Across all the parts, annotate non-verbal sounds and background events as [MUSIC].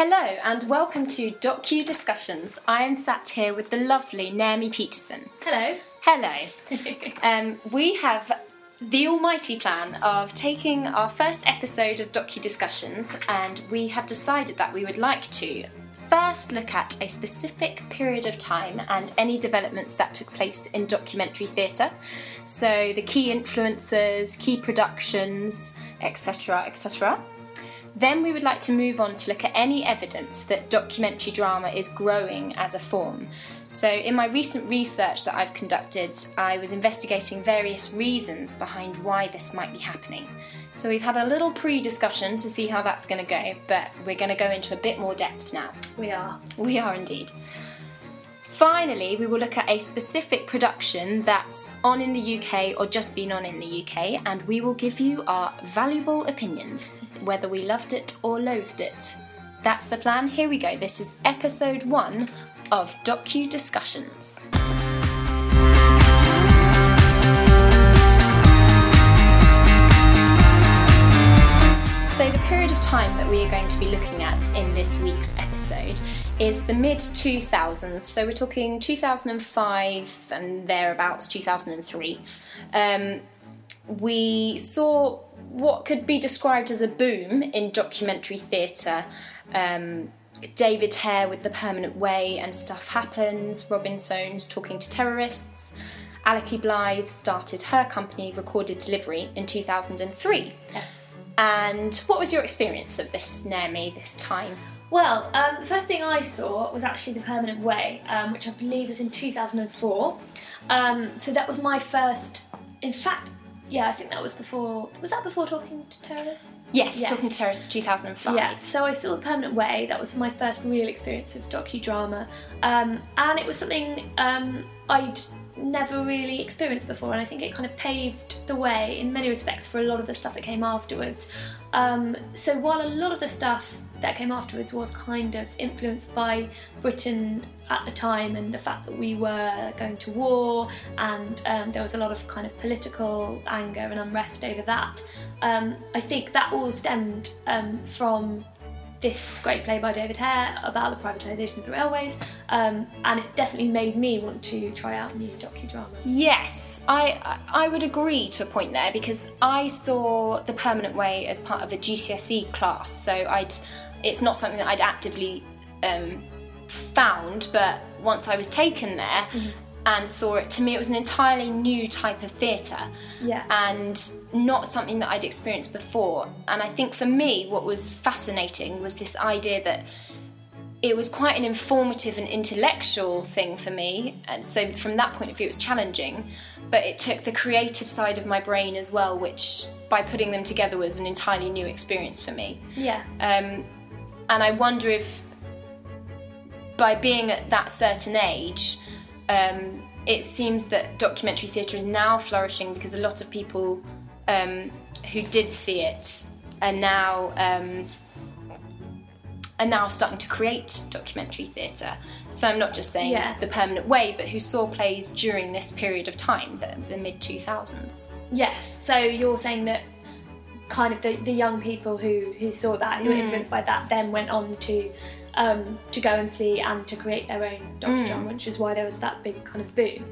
Hello and welcome to Docu Discussions. I am sat here with the lovely Naomi Peterson. Hello. Hello. [LAUGHS] um, we have the almighty plan of taking our first episode of Docu Discussions, and we have decided that we would like to first look at a specific period of time and any developments that took place in documentary theatre. So, the key influences, key productions, etc., etc. Then we would like to move on to look at any evidence that documentary drama is growing as a form. So, in my recent research that I've conducted, I was investigating various reasons behind why this might be happening. So, we've had a little pre discussion to see how that's going to go, but we're going to go into a bit more depth now. We are. We are indeed. Finally, we will look at a specific production that's on in the UK or just been on in the UK, and we will give you our valuable opinions, whether we loved it or loathed it. That's the plan. Here we go. This is episode one of Docu Discussions. So, the period of time that we are going to be looking at in this week's episode is the mid 2000s. So, we're talking 2005 and thereabouts, 2003. Um, we saw what could be described as a boom in documentary theatre. Um, David Hare with The Permanent Way and stuff happens, Robin Soans talking to terrorists. Alecky Blythe started her company, Recorded Delivery, in 2003. Yes. And what was your experience of this, Naomi, this time? Well, um, the first thing I saw was actually The Permanent Way, um, which I believe was in 2004. Um, so that was my first, in fact, yeah, I think that was before, was that before Talking to Terrorists? Yes, Yes. Talking to Terrorists 2005. Yeah, so I saw The Permanent Way. That was my first real experience of docudrama, um, and it was something um, I'd never really experienced before, and I think it kind of paved the way in many respects for a lot of the stuff that came afterwards. Um, so while a lot of the stuff that came afterwards was kind of influenced by Britain at the time and the fact that we were going to war and um, there was a lot of kind of political anger and unrest over that. Um, I think that all stemmed um, from this great play by David Hare about the privatisation of the railways, um, and it definitely made me want to try out new docudramas. Yes, I I would agree to a point there because I saw the permanent way as part of a GCSE class, so I'd it's not something that I'd actively um, found, but once I was taken there and saw it, to me it was an entirely new type of theatre Yeah. and not something that I'd experienced before. And I think for me, what was fascinating was this idea that it was quite an informative and intellectual thing for me. And so, from that point of view, it was challenging. But it took the creative side of my brain as well, which by putting them together was an entirely new experience for me. Yeah. Um, and I wonder if by being at that certain age, um, it seems that documentary theatre is now flourishing because a lot of people um, who did see it are now um, are now starting to create documentary theatre. So I'm not just saying Yeah. the permanent way, but who saw plays during this period of time, the, the mid 2000s. Yes. So you're saying that kind of the, the young people who, who saw that, who were Mm. influenced by that, then went on to um, to go and see and to create their own Dr. Mm. which is why there was that big kind of boom.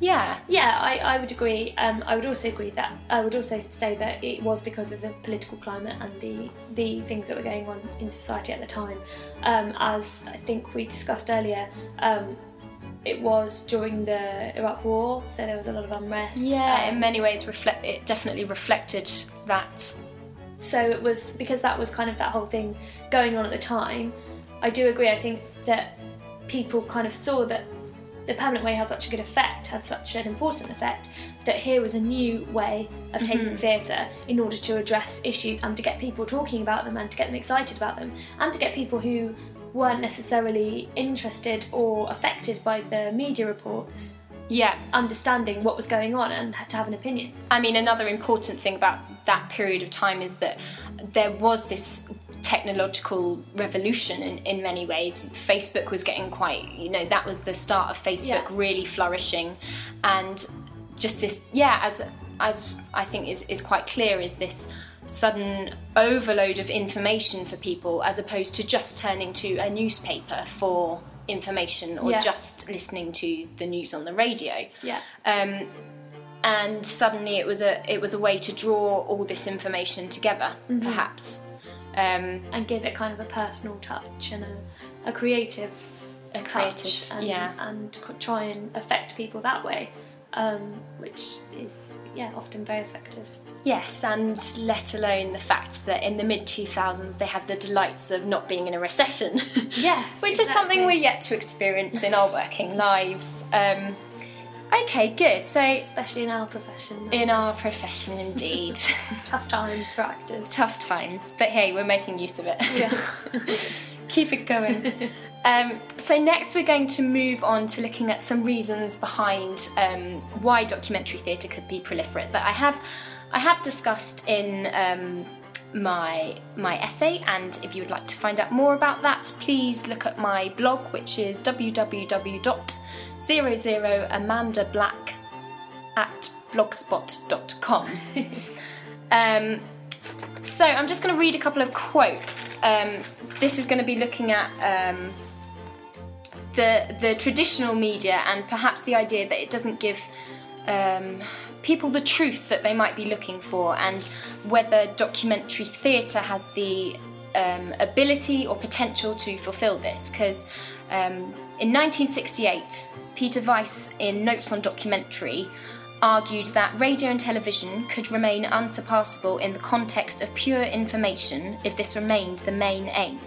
Yeah, Yeah, I, I would agree. Um, I would also agree that I would also say that it was because of the political climate and the the things that were going on in society at the time. Um, as I think we discussed earlier, um, it was during the Iraq War, so there was a lot of unrest. yeah. Um, In many ways, reflect it definitely reflected that. So it was because that was kind of that whole thing going on at the time. I do agree. I think that people kind of saw that the permanent way had such a good effect, had such an important effect, that here was a new way of taking Mhm. theatre in order to address issues and to get people talking about them and to get them excited about them and to get people who weren't necessarily interested or affected by the media reports Yeah, understanding what was going on and had to have an opinion. I mean, another important thing about that period of time is that there was this technological revolution in, in many ways. Facebook was getting quite, you know, that was the start of Facebook Yeah. really flourishing. And just this, yeah, as as I think is, is quite clear, is this sudden overload of information for people as opposed to just turning to a newspaper for information or Yeah. just listening to the news on the radio. Yeah. Um, and suddenly it was a it was a way to draw all this information together, Mm-hmm. perhaps. Um, and give it kind of a personal touch and a, a creative A touch creative, and, yeah. and try and affect people that way um, which is yeah often very effective Yes, and let alone the fact that in the mid 2000s they had the delights of not being in a recession. [LAUGHS] Yes, Which is something we're yet to experience in our working lives. Um, okay, good. So, especially in our profession in our profession, indeed, [LAUGHS] tough times for actors tough times, but hey, we're making use of it. yeah [LAUGHS] Keep it going. Um, so next we're going to move on to looking at some reasons behind um, why documentary theatre could be proliferate that I have I have discussed in um, my my essay and if you would like to find out more about that please look at my blog which is www.00amandablack at blogspot.com [LAUGHS] um, so I'm just going to read a couple of quotes. Um, this is going to be looking at um, the the traditional media and perhaps the idea that it doesn't give um, people the truth that they might be looking for, and whether documentary theatre has the um, ability or potential to fulfil this. Because um, in 1968, Peter Weiss, in Notes on Documentary, argued that radio and television could remain unsurpassable in the context of pure information if this remained the main aim.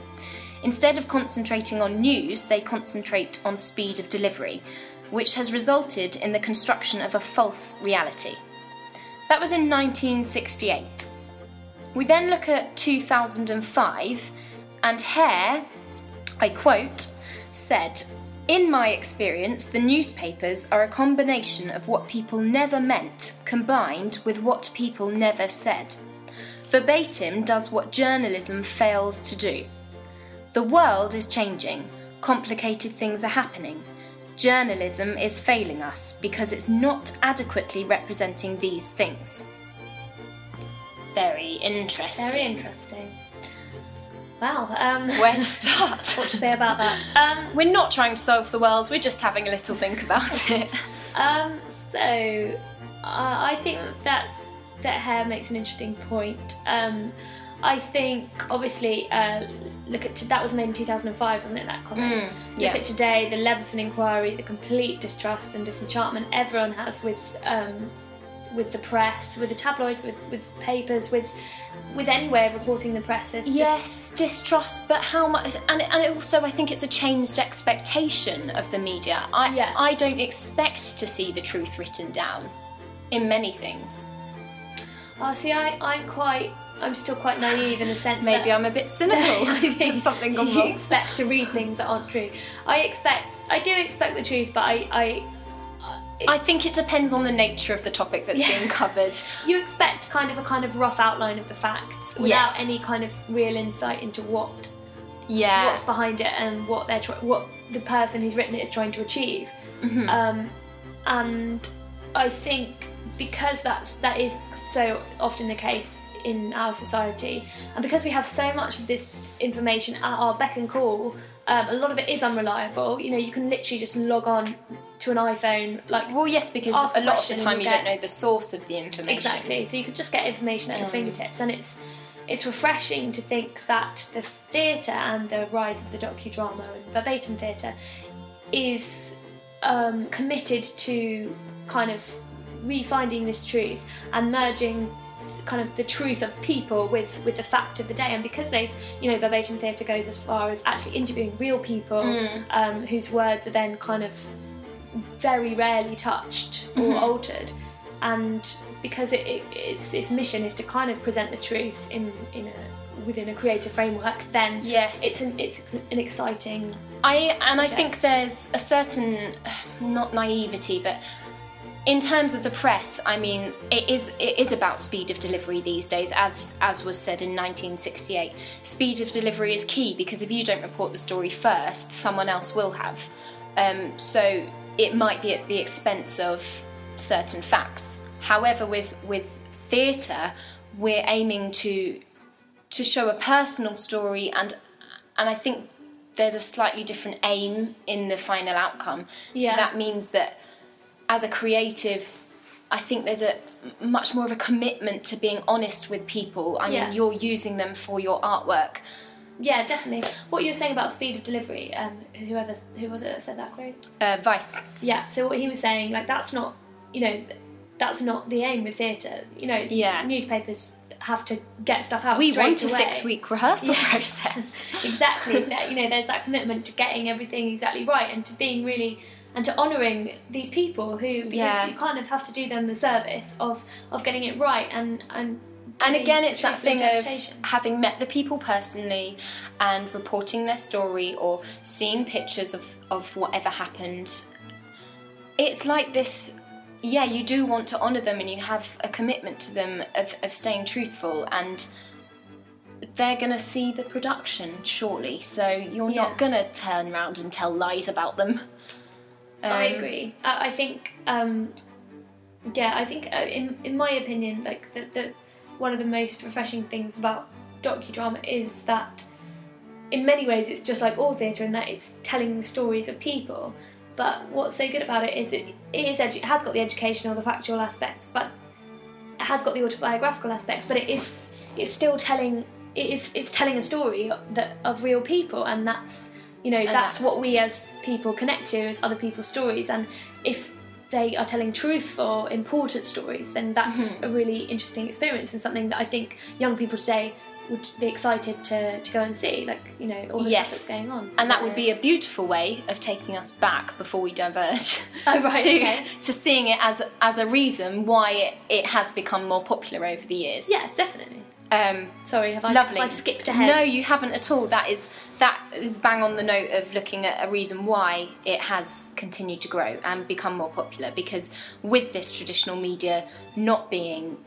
Instead of concentrating on news, they concentrate on speed of delivery, which has resulted in the construction of a false reality. That was in 1968. We then look at 2005, and Hare, I quote, said, In my experience, the newspapers are a combination of what people never meant combined with what people never said. Verbatim does what journalism fails to do. The world is changing, complicated things are happening. Journalism is failing us because it's not adequately representing these things. Very interesting. very interesting well um, [LAUGHS] Where to start? [LAUGHS] what to say about that um, We're not trying to solve the world, we're just having a little think about [LAUGHS] it. Um, so uh, I think that's that Hare makes an interesting point. Um, I think obviously uh, look at that was made in 2005, wasn't it? That comment. Mm, look at today, the Leveson inquiry, the complete distrust and disenchantment everyone has with um, with the press, with the tabloids, with with papers, with with any way of reporting the press. There's just- Yes, distrust, but how much? And, and also, I think it's a changed expectation of the media. I, Yeah. I don't expect to see the truth written down in many things. Oh, see, I, I'm quite, I'm still quite naive in the sense Maybe I'm a bit cynical. [LAUGHS] There's something gone you expect to read things that aren't true. I expect, I do expect the truth, but I, I, I think it depends on the nature of the topic that's Yeah. being covered. [LAUGHS] you expect kind of a kind of rough outline of the facts without Yes. any kind of real insight into what Yeah. what's behind it and what they're what the person who's written it is trying to achieve. Mhm. Um, and I think because that's that is so often the case in our society, and because we have so much of this information at our beck and call, um, a lot of it is unreliable. You know, you can literally just log on to an iPhone, like Well, yes, because a a lot of the time you don't know the source of the information. Exactly. So you could just get information at your Mm. fingertips, and it's it's refreshing to think that the theatre and the rise of the docudrama and verbatim theatre is um, committed to kind of refinding this truth and merging kind of the truth of people with with the fact of the day and because they've you know verbatim theatre goes as far as actually interviewing real people Mm. um, whose words are then kind of very rarely touched or Mhm. altered and because it, it, its its mission is to kind of present the truth in in a within a creative framework then Yes. it's an it's an exciting I and I think there's a certain [SIGHS] not naivety, but in terms of the press, I mean, it is it is about speed of delivery these days, as as was said in 1968. Speed of delivery is key because if you don't report the story first, someone else will have. Um, so it might be at the expense of certain facts. However, with with theatre, we're aiming to to show a personal story, and and I think there's a slightly different aim in the final outcome. Yeah. So that means that as a creative, I think there's a much more of a commitment to being honest with people. I Yeah. mean, you're using them for your artwork. Yeah, definitely. What you were saying about speed of delivery, um, whoever who was it that said that quote? Uh, Weiss. Yeah. So what he was saying, like that's not, you know, that's not the aim with theatre. You know, Yeah. newspapers have to get stuff out. We want a away. six week rehearsal Yeah. process. [LAUGHS] exactly. you know, there's that commitment to getting everything exactly right and to being really and to honouring these people who because Yeah. you kind of have to do them the service of of getting it right and and And again, it's that thing of having met the people personally and reporting their story or seeing pictures of, of whatever happened. It's like this yeah, you do want to honour them and you have a commitment to them of, of staying truthful and they're going to see the production shortly, so you're Yeah. not going to turn around and tell lies about them. I Um, agree. I, I think, um, yeah, I think uh, in in my opinion, like the, the one of the most refreshing things about docudrama is that, in many ways, it's just like all theatre in that it's telling the stories of people. But what's so good about it is it, it is edu- it has got the educational, the factual aspects, but it has got the autobiographical aspects. But it is it's still telling it is it's telling a story that of real people, and that's you know that's, that's- what we as people connect to is other people's stories. And if they are telling truthful, important stories, then that's Mm-hmm. a really interesting experience and something that I think young people today would be excited to, to go and see. Like you know all the Yes. stuff that's going on. And that would be a beautiful way of taking us back before we diverge. [LAUGHS] Oh, right, [LAUGHS] to, okay. to seeing it as as a reason why it, it has become more popular over the years. yeah, definitely. Um, Sorry, have I, lovely. have I skipped ahead? No, you haven't at all. That is that is bang on the note of looking at a reason why it has continued to grow and become more popular. Because with this traditional media not being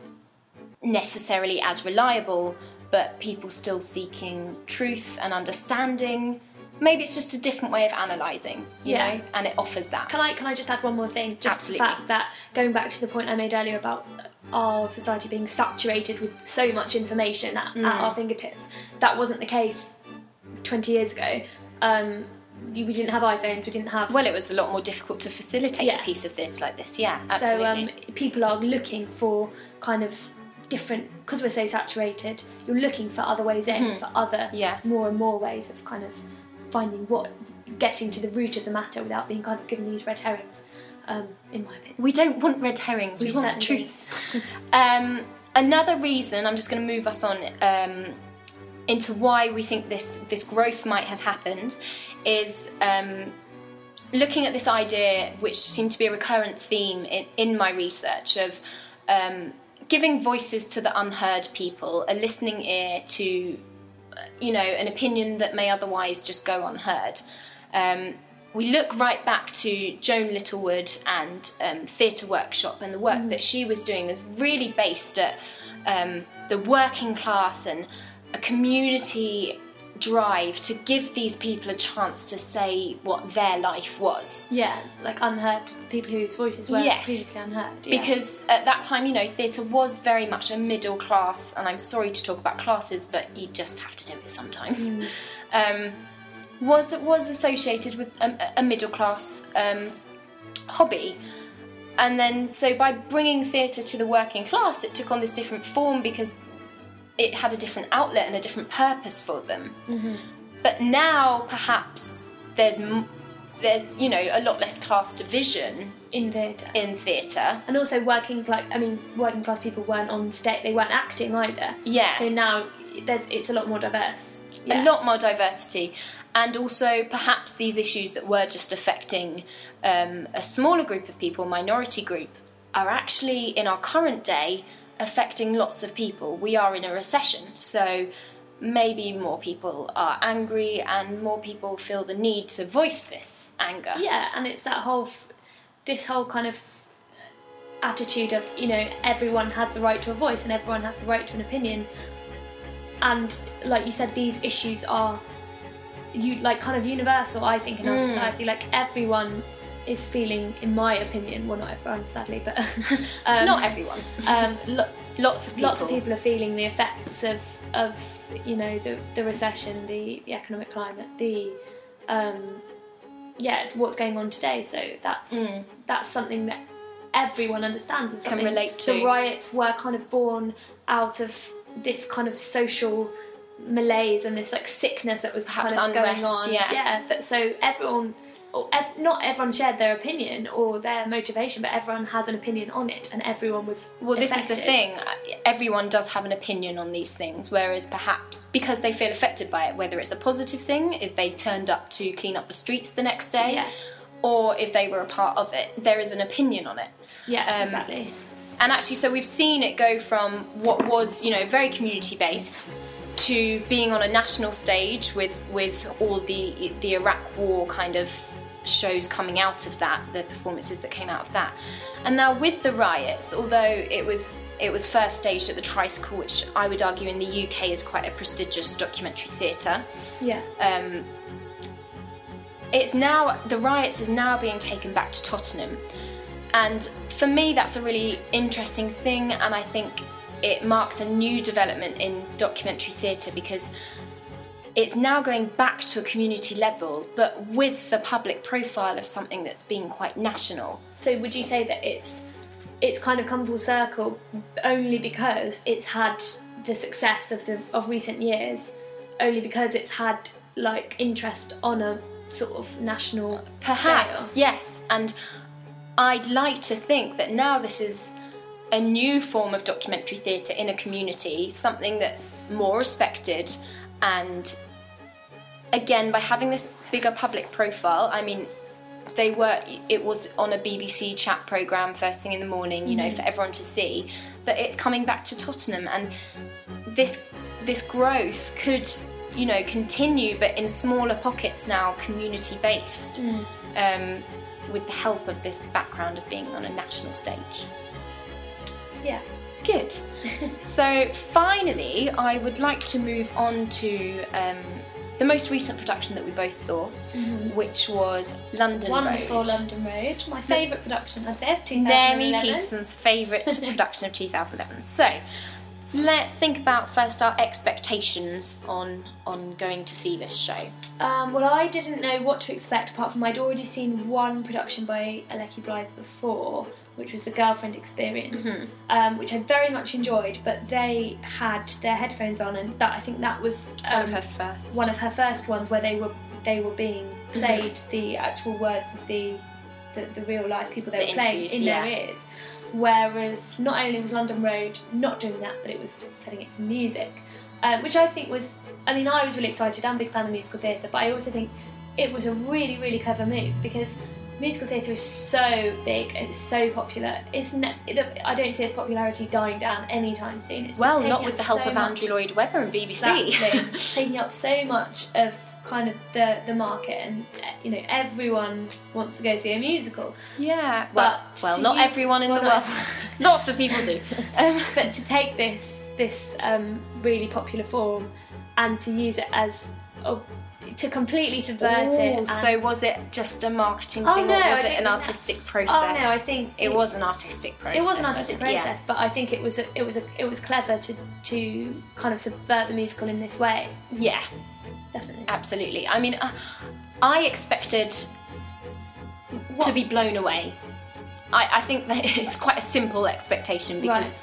necessarily as reliable, but people still seeking truth and understanding. Maybe it's just a different way of analysing, you Yeah. know, and it offers that. Can I can I just add one more thing? Just Absolutely. the fact that going back to the point I made earlier about our society being saturated with so much information at, Mm. at our fingertips, that wasn't the case 20 years ago. Um, we didn't have iPhones, we didn't have. Well, it was a lot more difficult to facilitate Yeah. a piece of theatre like this. Yeah, so um, people are looking for kind of different because we're so saturated. You're looking for other ways in, for other Mm-hmm. Yeah. more and more ways of kind of finding what getting to the root of the matter without being kind of given these red herrings. Um, in my opinion. we don't want red herrings. We, We want the truth. [LAUGHS] um, another reason, I'm just going to move us on um, into why we think this this growth might have happened, is um, looking at this idea, which seemed to be a recurrent theme in, in my research of. Um, Giving voices to the unheard people, a listening ear to you know, an opinion that may otherwise just go unheard. Um, we look right back to Joan Littlewood and um, Theatre Workshop, and the work that she was doing was really based at um, the working class and a community drive to give these people a chance to say what their life was. Yeah, like unheard people whose voices were Yes. previously unheard. Yeah. Because at that time, you know, theatre was very much a middle class, and I'm sorry to talk about classes, but you just have to do it sometimes. Um, was was associated with a, a middle class um, hobby, and then so by bringing theatre to the working class, it took on this different form because it had a different outlet and a different purpose for them. But now, perhaps there's there's you know a lot less class division in theatre. in theatre. and also working like I mean, working class people weren't on stage; they weren't acting either. Yeah. So now there's it's a lot more diverse. Yeah. a lot more diversity, and also perhaps these issues that were just affecting um, a smaller group of people, minority group, are actually in our current day affecting lots of people. We are in a recession, so maybe more people are angry and more people feel the need to voice this anger. Yeah, and it's that whole, f- this whole kind of attitude of you know everyone has the right to a voice and everyone has the right to an opinion, and like you said, these issues are, you like kind of universal. I think in our Mm. society, like everyone is feeling, in my opinion, well, not everyone, sadly, but [LAUGHS] um, Not everyone. um, lo- Lots of people. lots of people are feeling the effects of of you know the the recession, the the economic climate, the um, yeah, what's going on today. So that's Mm. that's something that everyone understands and Can relate The to. riots were kind of born out of this kind of social malaise and this like sickness that was Perhaps kind of going on. yeah. yeah. That so everyone. Not everyone shared their opinion or their motivation, but everyone has an opinion on it, and everyone was. Well, this is the thing. Everyone does have an opinion on these things, whereas perhaps because they feel affected by it, whether it's a positive thing, if they turned up to clean up the streets the next day, Yeah. or if they were a part of it, there is an opinion on it. Yeah, Um, exactly. And actually, so we've seen it go from what was, you know, very community based to being on a national stage with with all the the Iraq War kind of shows coming out of that, the performances that came out of that. And now with the riots, although it was it was first staged at the Tricycle, which I would argue in the UK is quite a prestigious documentary theatre, Yeah. um, it's now the riots is now being taken back to Tottenham, and for me that's a really interesting thing, and I think it marks a new development in documentary theatre because it's now going back to a community level, but with the public profile of something that's been quite national. So would you say that it's it's kind of come full circle only because it's had the success of the of recent years, only because it's had like interest on a sort of national Perhaps, scale? yes. And I'd like to think that now this is a new form of documentary theatre in a community, something that's more respected. And again, by having this bigger public profile, I mean, they were, it was on a BBC chat programme first thing in the morning, you know, for everyone to see, that it's coming back to Tottenham. And this, this growth could, you know, continue, but in smaller pockets now, community based um, with the help of this background of being on a national stage. Yeah. Good. [LAUGHS] so finally, I would like to move on to um, the most recent production that we both saw, which was London Wonderful Road. London Road. My favourite production as if Mary 2011. Peterson's favourite production of 2011. [LAUGHS] So, let's think about first our expectations on on going to see this show. Um, well, I didn't know what to expect apart from I'd already seen one production by Alecky Blythe before, which was the Girlfriend Experience, Mm-hmm. um, which I very much enjoyed. But they had their headphones on, and that I think that was One um, of her first. one of her first ones where they were they were being Mm-hmm. played the actual words of the the, the real life people they The were playing in their ears. Whereas not only was London Road not doing that, but it was setting it to music, um, which I think was. I mean, I was really excited. I'm a big fan of musical theatre, but I also think it was a really, really clever move because musical theatre is so big and it's so popular. It's ne- I don't see its popularity dying down anytime soon. It's well, not with the help so of Andrew Lloyd Webber and BBC. Exactly. [LAUGHS] taking up so much of kind of the the market, and you know everyone wants to go see a musical. yeah, well, But well, not everyone in well, the world. [LAUGHS] Lots of people do. [LAUGHS] Um, But to take this this um, really popular form and to use it as a, to completely subvert it. Ooh, and- so was it just a marketing Oh, thing, no, or was it an that- artistic process? oh no, I think it was an artistic process. It was an artistic process, yeah. but I think it was a, it was a, it was clever to to kind of subvert the musical in this way. Yeah, Definitely. absolutely. I mean, uh, I expected to be blown away. I, I think that [LAUGHS] it's quite a simple expectation because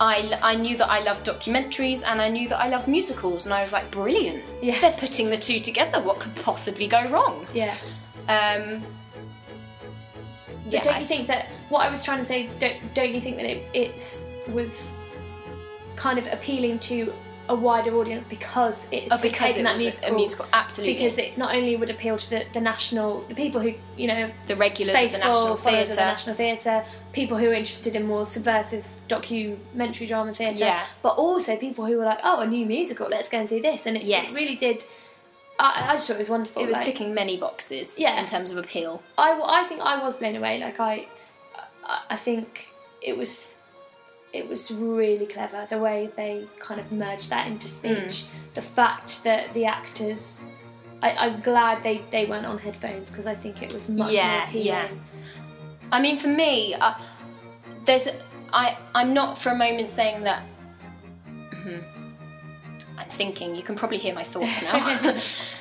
I, I knew that I loved documentaries and I knew that I loved musicals, and I was like, brilliant. Yeah. They're putting the two together. What could possibly go wrong? Yeah. Um, But yeah, don't I- you think that what I was trying to say? Don't don't you think that it it's, was kind of appealing to a wider audience because it's oh, because it that was musical, a musical, absolutely. because it not only would appeal to the, the national the people who you know the regulars of the National of the Theatre. National Theatre, people who are interested in more subversive documentary drama theatre, Yeah. but also people who were like, oh, a new musical, let's go and see this, and it, it really did. I, I just thought it was wonderful. It was like- ticking many boxes Yeah. in terms of appeal. I, I think I was blown away. Like I- I think it was, it was really clever the way they kind of merged that into speech. The fact that the actors I, I'm glad they, they weren't on headphones because I think it was much Yeah, more appealing. yeah. I mean, for me, uh, there's I I'm not for a moment saying that. Mhm. I'm thinking. You can probably hear my thoughts now. [LAUGHS] [LAUGHS]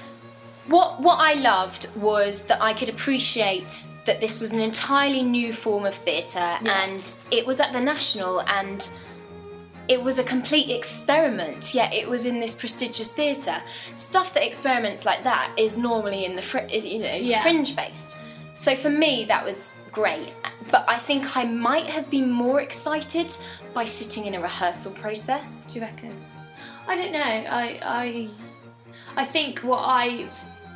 what what I loved was that I could appreciate that this was an entirely new form of theatre, Yeah. and it was at the National, and it was a complete experiment. Yet it was in this prestigious theatre. Stuff that experiments like that is normally in the fr- is you know Yeah. fringe based. So for me, that was great. But I think I might have been more excited by sitting in a rehearsal process. Do you reckon? I don't know. I I I think what I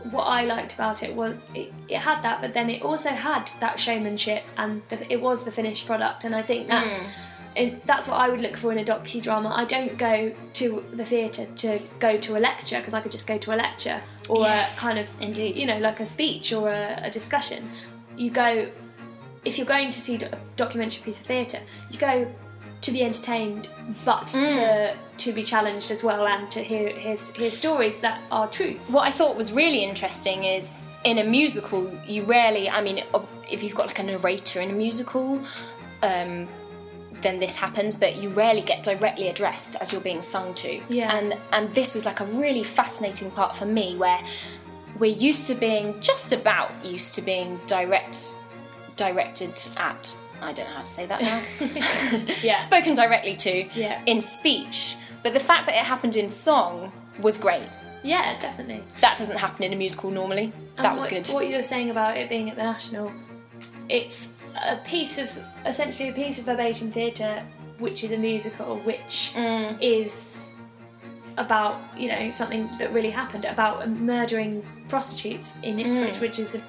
what I liked about it was it, it had that, but then it also had that showmanship, and the, it was the finished product. And I think that's Mm. it, that's what I would look for in a docudrama. I don't go to the theatre to go to a lecture because I could just go to a lecture or Yes, a kind of indeed. you know like a speech or a, a discussion. You go if you're going to see a documentary piece of theatre, you go to be entertained, but Mm. to to be challenged as well, and to hear hear, hear stories that are truth. What I thought was really interesting is in a musical, you rarely, I mean, if you've got like a narrator in a musical, um, then this happens, but you rarely get directly addressed as you're being sung to. Yeah. And and this was like a really fascinating part for me where we're used to being just about used to being direct directed at I don't know how to say that now. [LAUGHS] [LAUGHS] Yeah. Spoken directly to Yeah. in speech. But the fact that it happened in song was great. Yeah, definitely. That doesn't happen in a musical normally. And that was what, good. What you were saying about it being at the National, it's a piece of essentially a piece of verbatim theatre, which is a musical, which Mm. is about you know something that really happened about murdering prostitutes in Ipswich, which is a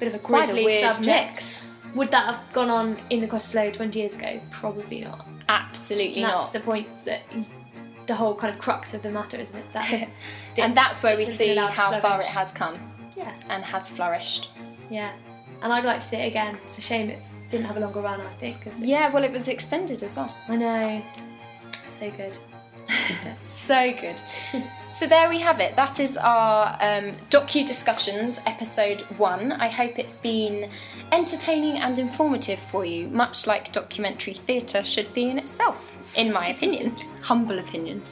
bit of a Mm. Quite a weird subject. mix. Would that have gone on in the Cottesloe 20 years ago? Probably not. Absolutely that's not. the point that the whole kind of crux of the matter, isn't it? That, [LAUGHS] and that's where we see how far it has come yeah, and has flourished. yeah. And I'd like to see it again. It's a shame it didn't have a longer run. I think Yeah, well, it was extended as well. I know, so good. [LAUGHS] So good. so there we have it. That is our um, docu discussions episode one. I hope it's been entertaining and informative for you, much like documentary theatre should be in itself, in my opinion. [LAUGHS] Humble opinion.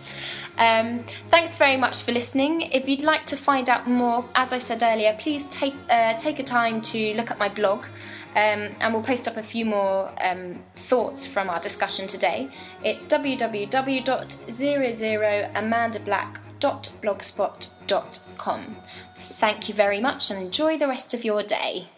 Um, thanks very much for listening. If you'd like to find out more, as I said earlier, please take uh, take a time to look at my blog. Um, and we'll post up a few more um, thoughts from our discussion today. It's www.00amandablack.blogspot.com. Thank you very much and enjoy the rest of your day.